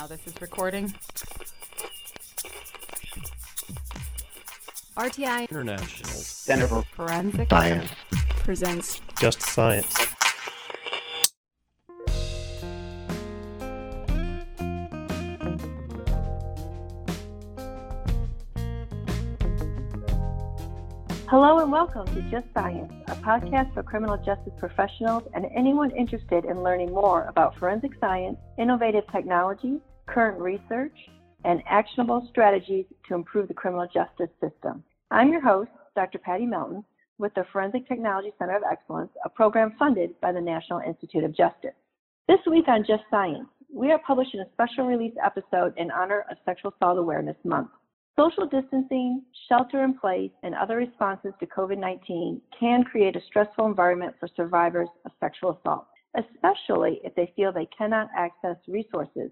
now this is recording. RTI International Center for Forensic Science. presents Just Science. Hello and welcome to Just Science, a podcast for criminal justice professionals and anyone interested in learning more about forensic science, innovative technologies, current research, and actionable strategies to improve the criminal justice system. I'm your host, Dr. Patty Melton, with the Forensic Technology Center of Excellence, a program funded by the National Institute of Justice. This week on Just Science, we are publishing a special release episode in honor of Sexual Assault Awareness Month. Social distancing, shelter in place, and other responses to COVID 19 can create a stressful environment for survivors of sexual assault, especially if they feel they cannot access resources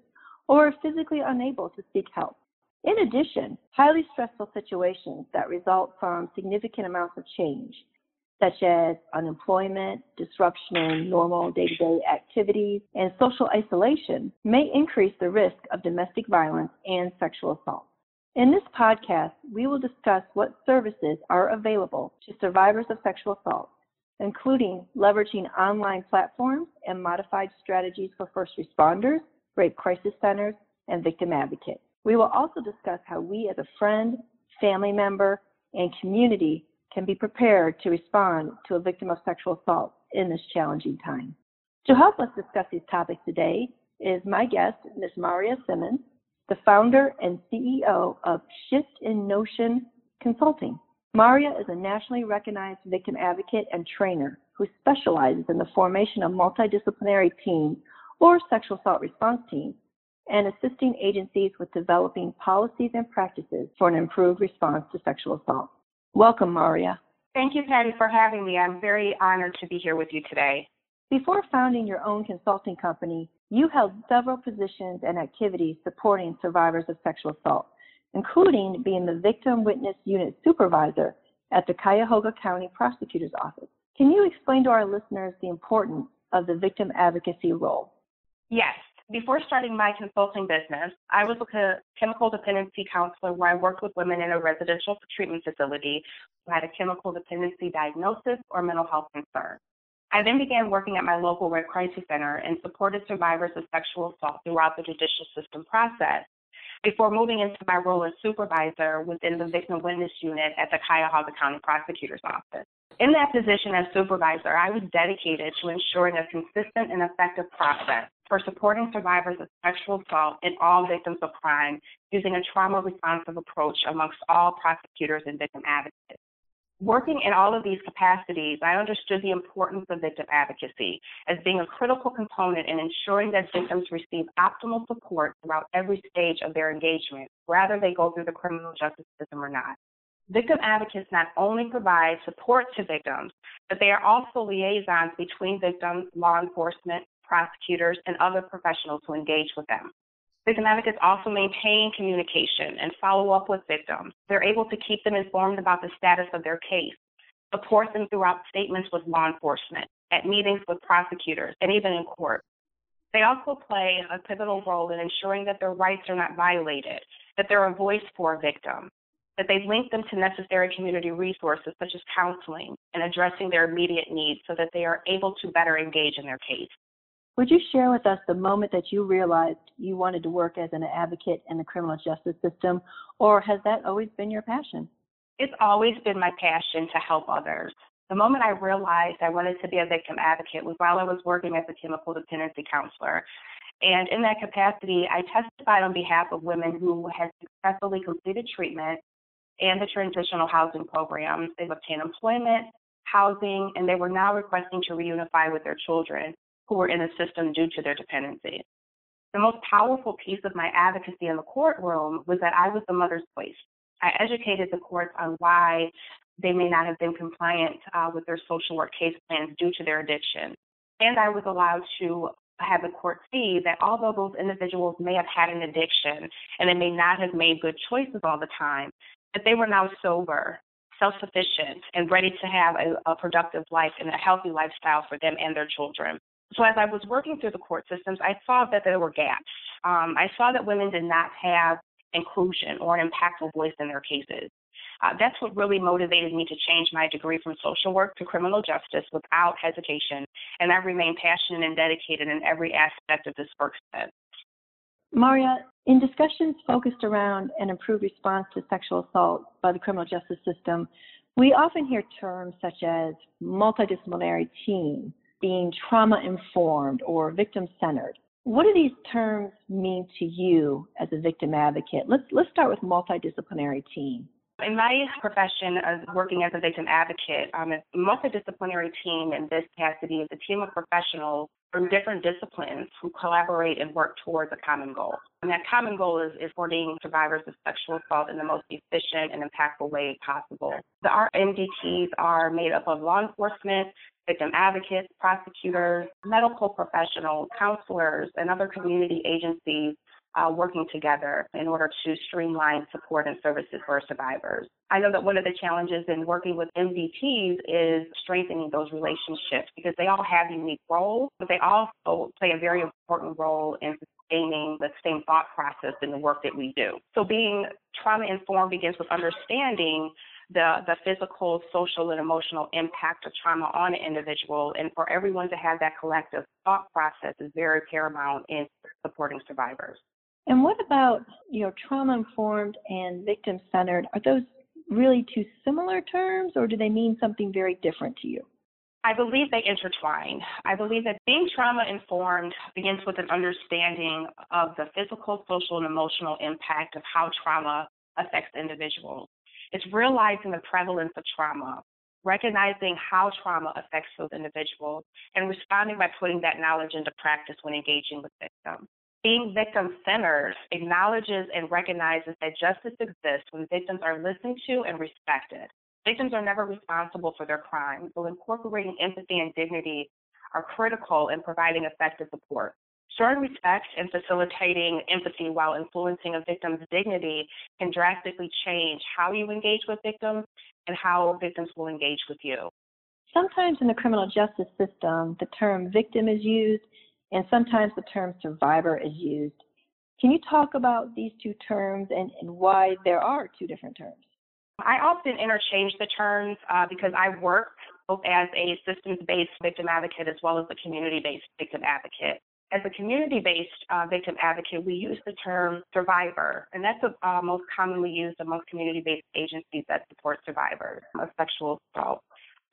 or physically unable to seek help. In addition, highly stressful situations that result from significant amounts of change, such as unemployment, disruption in normal day to day activities, and social isolation, may increase the risk of domestic violence and sexual assault. In this podcast, we will discuss what services are available to survivors of sexual assault, including leveraging online platforms and modified strategies for first responders, rape crisis centers, and victim advocates. We will also discuss how we as a friend, family member, and community can be prepared to respond to a victim of sexual assault in this challenging time. To help us discuss these topics today is my guest, Ms. Marya Simmons, the founder and CEO of Shift in Notion Consulting. Marya is a nationally recognized victim advocate and trainer who specializes in the formation of multidisciplinary teams or sexual assault response teams and assisting agencies with developing policies and practices for an improved response to sexual assault. Welcome, Marya. Thank you, Patty, for having me. I'm very honored to be here with you today. Before founding your own consulting company, you held several positions and activities supporting survivors of sexual assault, including being the Victim Witness Unit Supervisor at the Cuyahoga County Prosecutor's Office. Can you explain to our listeners the importance of the victim advocacy role? Yes. Before starting my consulting business, I was a chemical dependency counselor where I worked with women in a residential treatment facility who had a chemical dependency diagnosis or mental health concern. I then began working at my local Rape Crisis Center and supported survivors of sexual assault throughout the judicial system process before moving into my role as supervisor within the Victim Witness Unit at the Cuyahoga County Prosecutor's Office. In that position as supervisor, I was dedicated to ensuring a consistent and effective process for supporting survivors of sexual assault and all victims of crime using a trauma responsive approach amongst all prosecutors and victim advocates. Working in all of these capacities, I understood the importance of victim advocacy as being a critical component in ensuring that victims receive optimal support throughout every stage of their engagement, whether they go through the criminal justice system or not. Victim advocates not only provide support to victims, but they are also liaisons between victims, law enforcement, prosecutors, and other professionals who engage with them. Victim advocates also maintain communication and follow up with victims. They're able to keep them informed about the status of their case, support them throughout statements with law enforcement, at meetings with prosecutors, and even in court. They also play a pivotal role in ensuring that their rights are not violated, that they're a voice for a victim, that they link them to necessary community resources such as counseling and addressing their immediate needs so that they are able to better engage in their case. Would you share with us the moment that you realized you wanted to work as an advocate in the criminal justice system, or has that always been your passion? It's always been my passion to help others. The moment I realized I wanted to be a victim advocate was while I was working as a chemical dependency counselor. And in that capacity, I testified on behalf of women who had successfully completed treatment and the transitional housing programs. They've obtained employment, housing, and they were now requesting to reunify with their children who were in the system due to their dependency. The most powerful piece of my advocacy in the courtroom was that I was the mother's voice. I educated the courts on why they may not have been compliant uh, with their social work case plans due to their addiction. And I was allowed to have the court see that although those individuals may have had an addiction and they may not have made good choices all the time, that they were now sober, self sufficient, and ready to have a, a productive life and a healthy lifestyle for them and their children. So as I was working through the court systems, I saw that there were gaps. um, I saw that women did not have inclusion or an impactful voice in their cases. Uh, that's what really motivated me to change my degree from social work to criminal justice without hesitation, and I remain passionate and dedicated in every aspect of this work set. Marya, in discussions focused around an improved response to sexual assault by the criminal justice system, we often hear terms such as multidisciplinary team, being trauma informed, or victim centered. What do these terms mean to you as a victim advocate? Let's let's start with multidisciplinary team. In my profession of working as a victim advocate, um, a multidisciplinary team in this capacity is a team of professionals from different disciplines who collaborate and work towards a common goal. And that common goal is, is supporting survivors of sexual assault in the most efficient and impactful way possible. The RMDTs are made up of law enforcement, victim advocates, prosecutors, medical professionals, counselors, and other community agencies uh, working together in order to streamline support and services for survivors. I know that one of the challenges in working with MDTs is strengthening those relationships because they all have unique roles, but they also play a very important role in sustaining the same thought process in the work that we do. So being trauma informed begins with understanding the, the physical, social, and emotional impact of trauma on an individual. And for everyone to have that collective thought process is very paramount in supporting survivors. And what about, you know, trauma informed and victim centered? Are those really two similar terms or do they mean something very different to you? I believe they intertwine. I believe that being trauma informed begins with an understanding of the physical, social, and emotional impact of how trauma affects individuals. It's realizing the prevalence of trauma, recognizing how trauma affects those individuals, and responding by putting that knowledge into practice when engaging with victims. Being victim centered acknowledges and recognizes that justice exists when victims are listened to and respected. Victims are never responsible for their crimes, so incorporating empathy and dignity are critical in providing effective support. Showing respect and facilitating empathy while influencing a victim's dignity can drastically change how you engage with victims and how victims will engage with you. Sometimes in the criminal justice system, the term victim is used and sometimes the term survivor is used. Can you talk about these two terms and, and why there are two different terms? I often interchange the terms uh, because I work both as a systems based victim advocate as well as a community based victim advocate. As a community based uh, victim advocate, we use the term survivor, and that's uh, most commonly used among community based agencies that support survivors of sexual assault.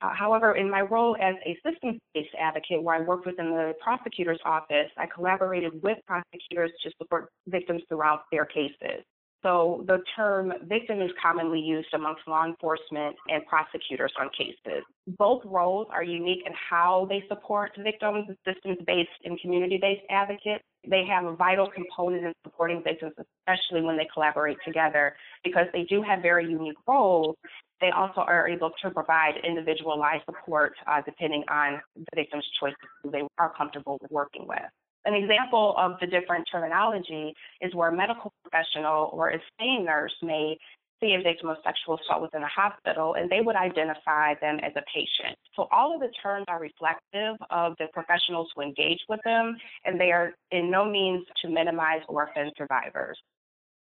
Uh, however, in my role as a systems-based advocate, where I worked within the prosecutor's office, I collaborated with prosecutors to support victims throughout their cases. So the term victim is commonly used amongst law enforcement and prosecutors on cases. Both roles are unique in how they support victims, systems-based and community-based advocates. They have a vital component in supporting victims, especially when they collaborate together, because they do have very unique roles they also are able to provide individualized support uh, depending on the victim's choices who they are comfortable working with. An example of the different terminology is where a medical professional or a SANE nurse may see a victim of sexual assault within a hospital and they would identify them as a patient. So all of the terms are reflective of the professionals who engage with them and they are in no means to minimize or offend survivors.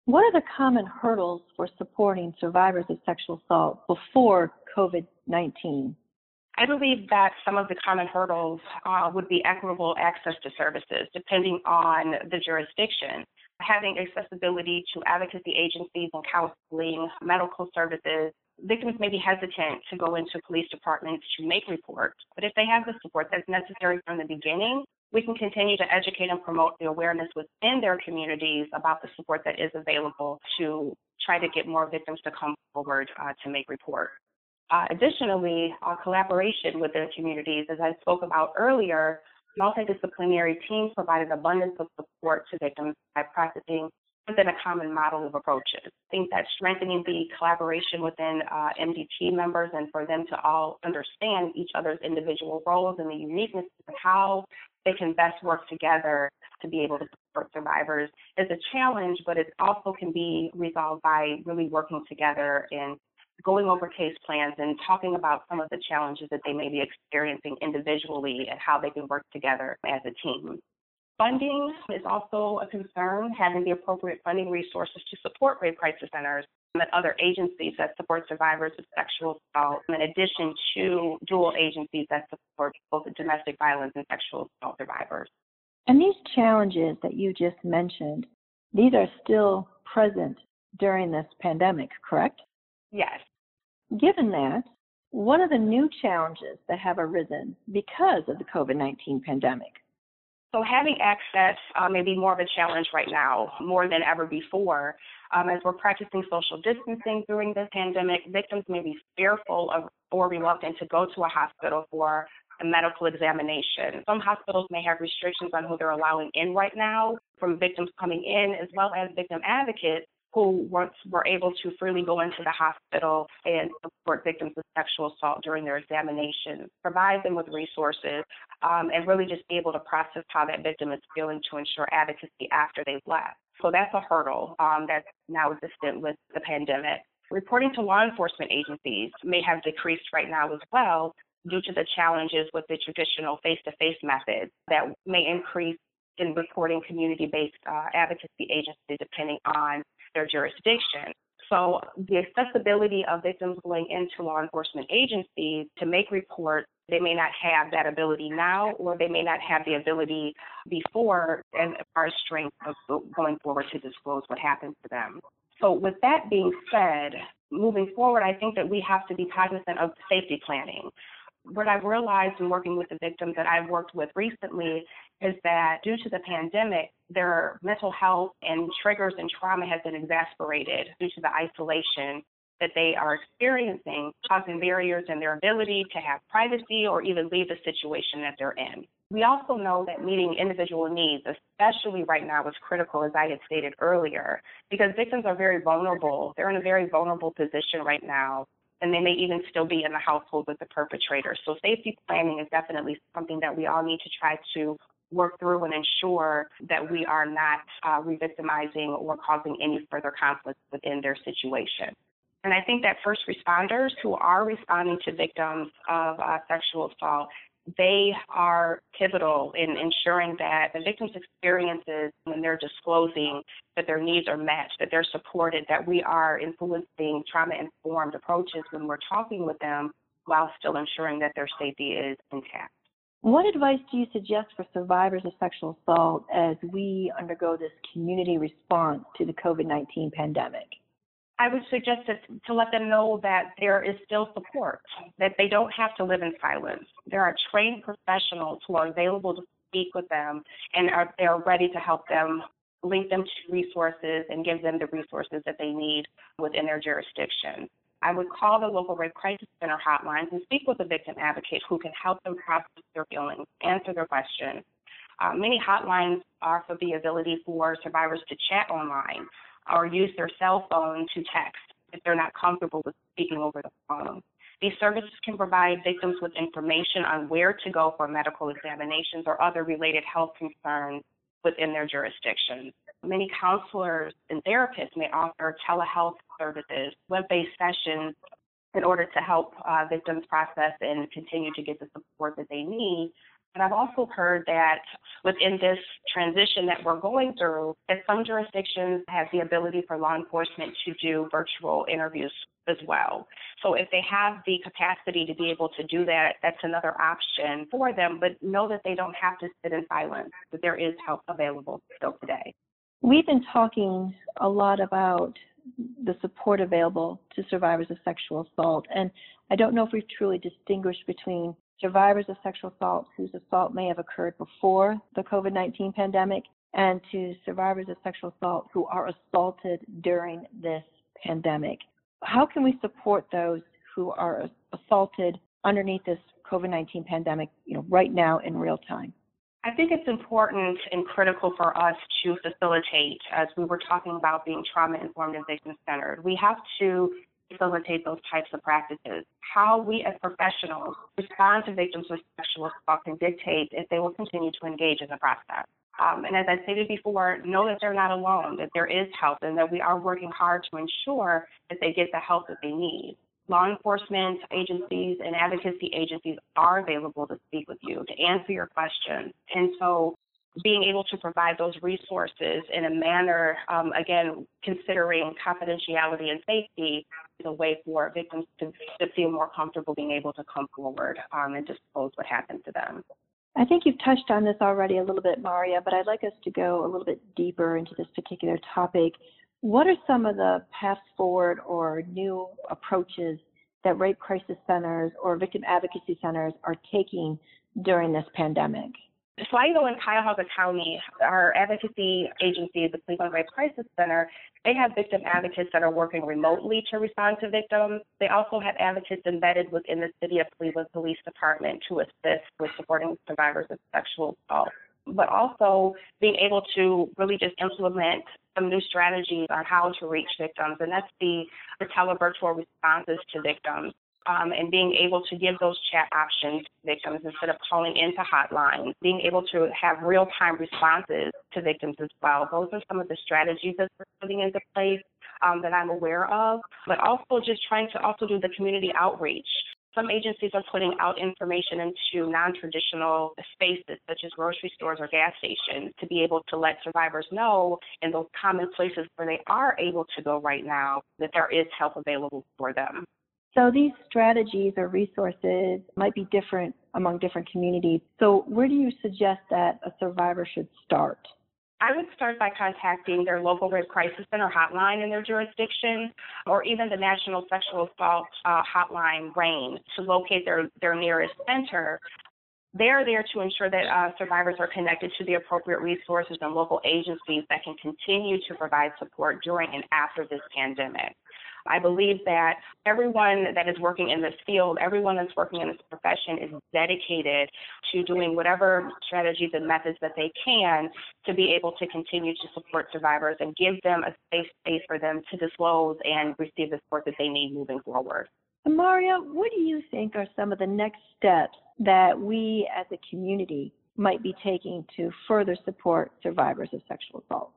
What are the common hurdles for supporting survivors of sexual assault before COVID 19? I believe that some of the common hurdles uh, would be equitable access to services, depending on the jurisdiction. Having accessibility to advocacy agencies and counseling, medical services. Victims may be hesitant to go into police departments to make reports, but if they have the support that's necessary from the beginning, we can continue to educate and promote the awareness within their communities about the support that is available to try to get more victims to come forward uh, to make reports. Uh, additionally, our collaboration with their communities, as I spoke about earlier, multidisciplinary teams provide an abundance of support to victims by practicing within a common model of approaches. I think that strengthening the collaboration within uh, MDT members and for them to all understand each other's individual roles and the uniqueness of how they can best work together to be able to support survivors is a challenge, but it also can be resolved by really working together and going over case plans and talking about some of the challenges that they may be experiencing individually and how they can work together as a team. Funding is also a concern, having the appropriate funding resources to support rape crisis centers and other agencies that support survivors of sexual assault, in addition to dual agencies that support both domestic violence and sexual assault survivors. And these challenges that you just mentioned, these are still present during this pandemic, correct? Yes. Given that, what are the new challenges that have arisen because of the COVID 19 pandemic? So having access uh, may be more of a challenge right now, more than ever before. Um, as we're practicing social distancing during this pandemic, victims may be fearful of or reluctant to go to a hospital for a medical examination. Some hospitals may have restrictions on who they're allowing in right now from victims coming in, as well as victim advocates who once were able to freely go into the hospital and support victims of sexual assault during their examination, provide them with resources, um, and really just be able to process how that victim is feeling to ensure advocacy after they've left. So that's a hurdle um, that's now existent with the pandemic. Reporting to law enforcement agencies may have decreased right now as well due to the challenges with the traditional face to face methods that may increase in reporting community based uh, advocacy agencies depending on their jurisdiction. So the accessibility of victims going into law enforcement agencies to make reports, they may not have that ability now, or they may not have the ability before far as strength of going forward to disclose what happened to them. So with that being said, moving forward, I think that we have to be cognizant of safety planning what I've realized in working with the victims that I've worked with recently is that due to the pandemic, their mental health and triggers and trauma has been exacerbated due to the isolation that they are experiencing, causing barriers in their ability to have privacy or even leave the situation that they're in. We also know that meeting individual needs, especially right now, is critical, as I had stated earlier, because victims are very vulnerable. They're in a very vulnerable position right now and they may even still be in the household with the perpetrator. So safety planning is definitely something that we all need to try to work through and ensure that we are not uh, re-victimizing or causing any further conflict within their situation. And I think that first responders who are responding to victims of uh, sexual assault they are pivotal in ensuring that the victim's experiences when they're disclosing that their needs are met, that they're supported, that we are influencing trauma informed approaches when we're talking with them while still ensuring that their safety is intact. What advice do you suggest for survivors of sexual assault as we undergo this community response to the COVID 19 pandemic? I would suggest to, to let them know that there is still support, that they don't have to live in silence. There are trained professionals who are available to speak with them and are they are ready to help them link them to resources and give them the resources that they need within their jurisdiction. I would call the local Rape Crisis Center hotlines and speak with a victim advocate who can help them process their feelings, answer their questions. Uh, many hotlines offer the ability for survivors to chat online or use their cell phone to text if they're not comfortable with speaking over the phone. These services can provide victims with information on where to go for medical examinations or other related health concerns within their jurisdiction. Many counselors and therapists may offer telehealth services, web based sessions in order to help uh, victims process and continue to get the support that they need but I've also heard that within this transition that we're going through, that some jurisdictions have the ability for law enforcement to do virtual interviews as well. So if they have the capacity to be able to do that, that's another option for them, but know that they don't have to sit in silence, that there is help available still today. We've been talking a lot about the support available to survivors of sexual assault, and I don't know if we've truly distinguished between survivors of sexual assault whose assault may have occurred before the COVID 19 pandemic, and to survivors of sexual assault who are assaulted during this pandemic. How can we support those who are assaulted underneath this COVID 19 pandemic, you know, right now in real time? I think it's important and critical for us to facilitate, as we were talking about being trauma informed and victim centered. We have to facilitate those types of practices. How we as professionals respond to victims with sexual assault can dictate if they will continue to engage in the process. Um, and as I stated before, know that they're not alone, that there is help, and that we are working hard to ensure that they get the help that they need. Law enforcement agencies and advocacy agencies are available to speak with you, to answer your questions. And so being able to provide those resources in a manner, um, again, considering confidentiality and safety is a way for victims to, to feel more comfortable being able to come forward um, and disclose what happened to them. I think you've touched on this already a little bit, Marya, but I'd like us to go a little bit deeper into this particular topic. What are some of the paths forward or new approaches that rape crisis centers or victim advocacy centers are taking during this pandemic? Sligo and Cuyahoga County, our advocacy agency, the Cleveland Rape Crisis Center, they have victim advocates that are working remotely to respond to victims. They also have advocates embedded within the City of Cleveland Police Department to assist with supporting survivors of sexual assault. But also being able to really just implement some new strategies on how to reach victims, and that's the, the televirtual responses to victims um, and being able to give those chat options to victims instead of calling into hotlines, being able to have real time responses to victims as well. Those are some of the strategies that we're putting into place um, that I'm aware of, but also just trying to also do the community outreach. Some agencies are putting out information into non traditional spaces, such as grocery stores or gas stations, to be able to let survivors know in those common places where they are able to go right now that there is help available for them. So these strategies or resources might be different among different communities. So where do you suggest that a survivor should start? I would start by contacting their local rape crisis center hotline in their jurisdiction, or even the National Sexual Assault uh, Hotline RAINN to locate their, their nearest center. They are there to ensure that uh, survivors are connected to the appropriate resources and local agencies that can continue to provide support during and after this pandemic. I believe that everyone that is working in this field, everyone that's working in this profession is dedicated to doing whatever strategies and methods that they can to be able to continue to support survivors and give them a safe space for them to disclose and receive the support that they need moving forward. Marya, what do you think are some of the next steps that we as a community might be taking to further support survivors of sexual assault?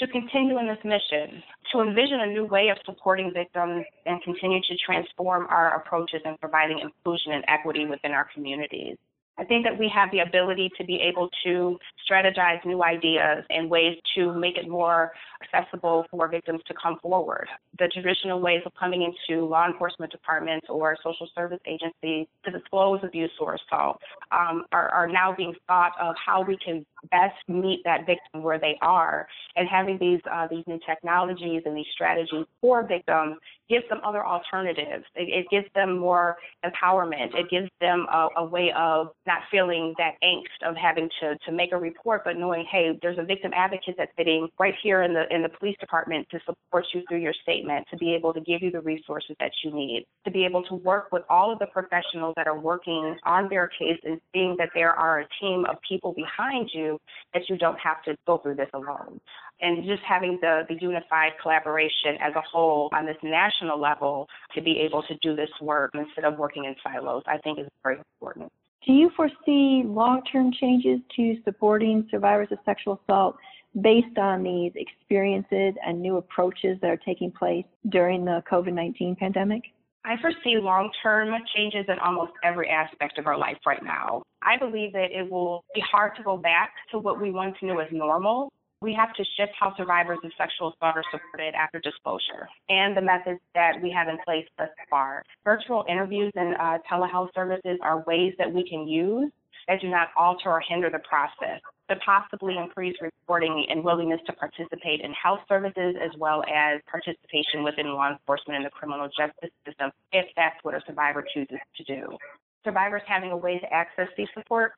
To continue in this mission, to envision a new way of supporting victims and continue to transform our approaches in providing inclusion and equity within our communities. I think that we have the ability to be able to strategize new ideas and ways to make it more accessible for victims to come forward. The traditional ways of coming into law enforcement departments or social service agencies to disclose abuse or assault um, are, are now being thought of how we can best meet that victim where they are. And having these uh, these new technologies and these strategies for victims gives them other alternatives. It, it gives them more empowerment. It gives them a, a, way of not feeling that angst of having to to make a report, but knowing, hey, there's a victim advocate that's sitting right here in the in the police department to support you through your statement, to be able to give you the resources that you need, to be able to work with all of the professionals that are working on their case and seeing that there are a team of people behind you that you don't have to go through this alone. And just having the, the unified collaboration as a whole on this national level to be able to do this work instead of working in silos, I think is very important. Do you foresee long term changes to supporting survivors of sexual assault based on these experiences and new approaches that are taking place during the COVID 19 pandemic? I foresee long term changes in almost every aspect of our life right now. I believe that it will be hard to go back to what we once knew as normal. We have to shift how survivors of sexual assault are supported after disclosure and the methods that we have in place thus far. Virtual interviews and uh, telehealth services are ways that we can use that do not alter or hinder the process to possibly increase reporting and willingness to participate in health services as well as participation within law enforcement and the criminal justice system if that's what a survivor chooses to do. Survivors having a way to access these support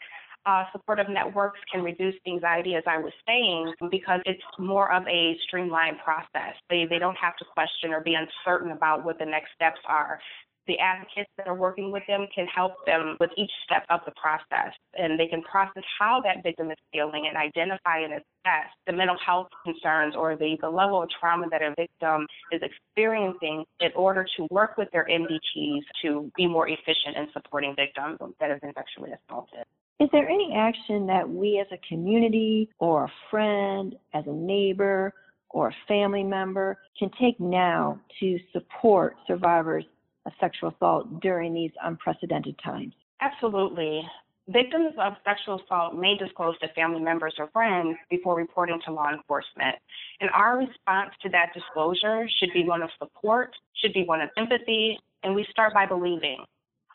uh, supportive networks can reduce anxiety, as I was saying, because it's more of a streamlined process. They, they don't have to question or be uncertain about what the next steps are the advocates that are working with them can help them with each step of the process and they can process how that victim is feeling and identify and assess the mental health concerns or the, the level of trauma that a victim is experiencing in order to work with their MDTs to be more efficient in supporting victims that have been sexually assaulted. Is there any action that we as a community or a friend, as a neighbor, or a family member can take now to support survivors of sexual assault during these unprecedented times? Absolutely. Victims of sexual assault may disclose to family members or friends before reporting to law enforcement. And our response to that disclosure should be one of support, should be one of empathy, and we start by believing.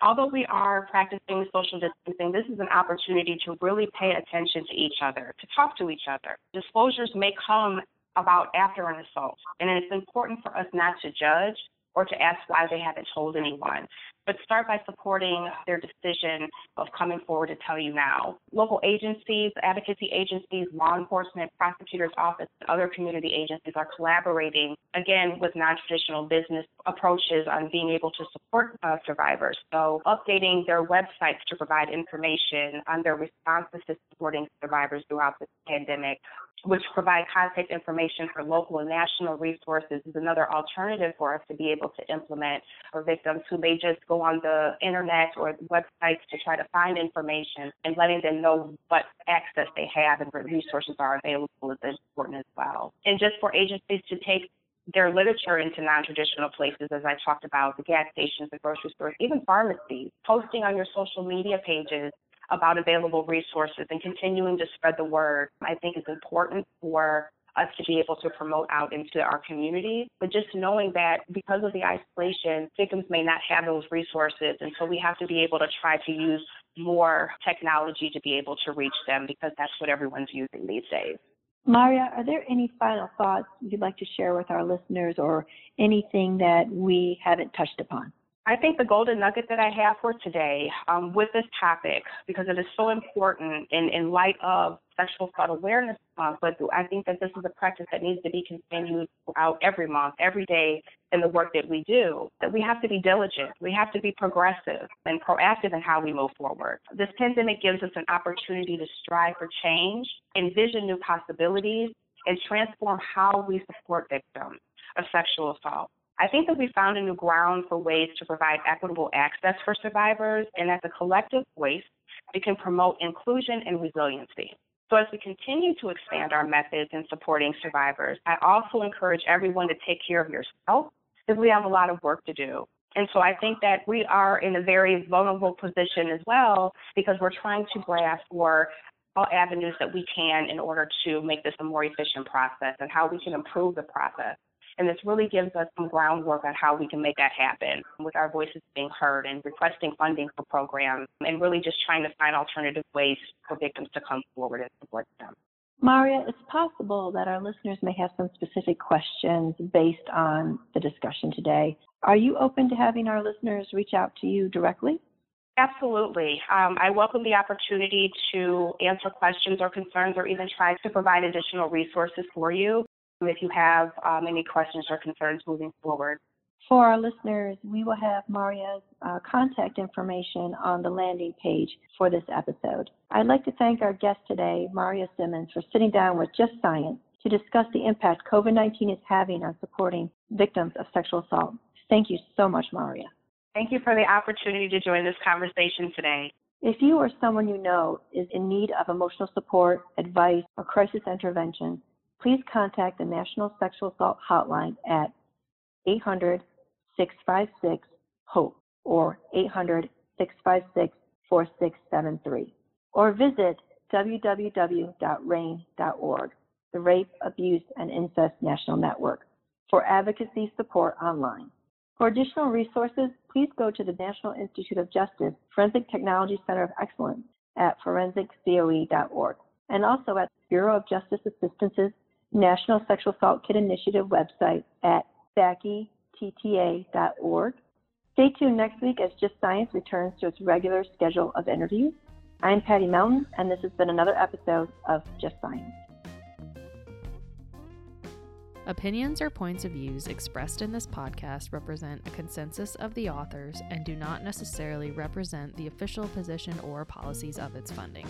Although we are practicing social distancing, this is an opportunity to really pay attention to each other, to talk to each other. Disclosures may come about after an assault, and it's important for us not to judge or to ask why they haven't told anyone. But start by supporting their decision of coming forward to tell you now. Local agencies, advocacy agencies, law enforcement, prosecutors' office, and other community agencies are collaborating again with non-traditional business approaches on being able to support uh, survivors. So updating their websites to provide information on their responses to supporting survivors throughout the pandemic, which provide contact information for local and national resources is another alternative for us to be able to implement for victims who may just go on the internet or websites to try to find information and letting them know what access they have and what resources are available is important as well. And just for agencies to take their literature into non-traditional places, as I talked about, the gas stations, the grocery stores, even pharmacies, posting on your social media pages about available resources and continuing to spread the word, I think is important for us to be able to promote out into our community. But just knowing that because of the isolation, victims may not have those resources. And so we have to be able to try to use more technology to be able to reach them because that's what everyone's using these days. Marya, are there any final thoughts you'd like to share with our listeners or anything that we haven't touched upon? I think the golden nugget that I have for today um, with this topic, because it is so important in, in light of sexual assault awareness month, but I think that this is a practice that needs to be continued throughout every month, every day in the work that we do, that we have to be diligent, we have to be progressive and proactive in how we move forward. This pandemic gives us an opportunity to strive for change, envision new possibilities, and transform how we support victims of sexual assault. I think that we found a new ground for ways to provide equitable access for survivors, and as a collective voice, we can promote inclusion and resiliency. So, as we continue to expand our methods in supporting survivors, I also encourage everyone to take care of yourself because we have a lot of work to do. And so I think that we are in a very vulnerable position as well because we're trying to grasp for all avenues that we can in order to make this a more efficient process and how we can improve the process. And this really gives us some groundwork on how we can make that happen with our voices being heard and requesting funding for programs and really just trying to find alternative ways for victims to come forward and support them. Marya, it's possible that our listeners may have some specific questions based on the discussion today. Are you open to having our listeners reach out to you directly? Absolutely. Um, I welcome the opportunity to answer questions or concerns or even try to provide additional resources for you if you have um, any questions or concerns moving forward. For our listeners, we will have Marya's uh, contact information on the landing page for this episode. I'd like to thank our guest today, Marya Simmons, for sitting down with Just Science to discuss the impact COVID 19 is having on supporting victims of sexual assault. Thank you so much, Marya. Thank you for the opportunity to join this conversation today. If you or someone you know is in need of emotional support, advice, or crisis intervention, please contact the National Sexual Assault Hotline at 800 656 HOPE or 800 656 4673 or visit www.rainn.org, the Rape, Abuse, and Incest National Network, for advocacy support online. For additional resources, please go to the National Institute of Justice Forensic Technology Center of Excellence at forensiccoe.org and also at the Bureau of Justice Assistance's National Sexual Assault Kit Initiative website at SAKITTA.org. Stay tuned next week as Just Science returns to its regular schedule of interviews. I'm Patty Melton, and this has been another episode of Just Science. Opinions or points of views expressed in this podcast represent a consensus of the authors and do not necessarily represent the official position or policies of its funding.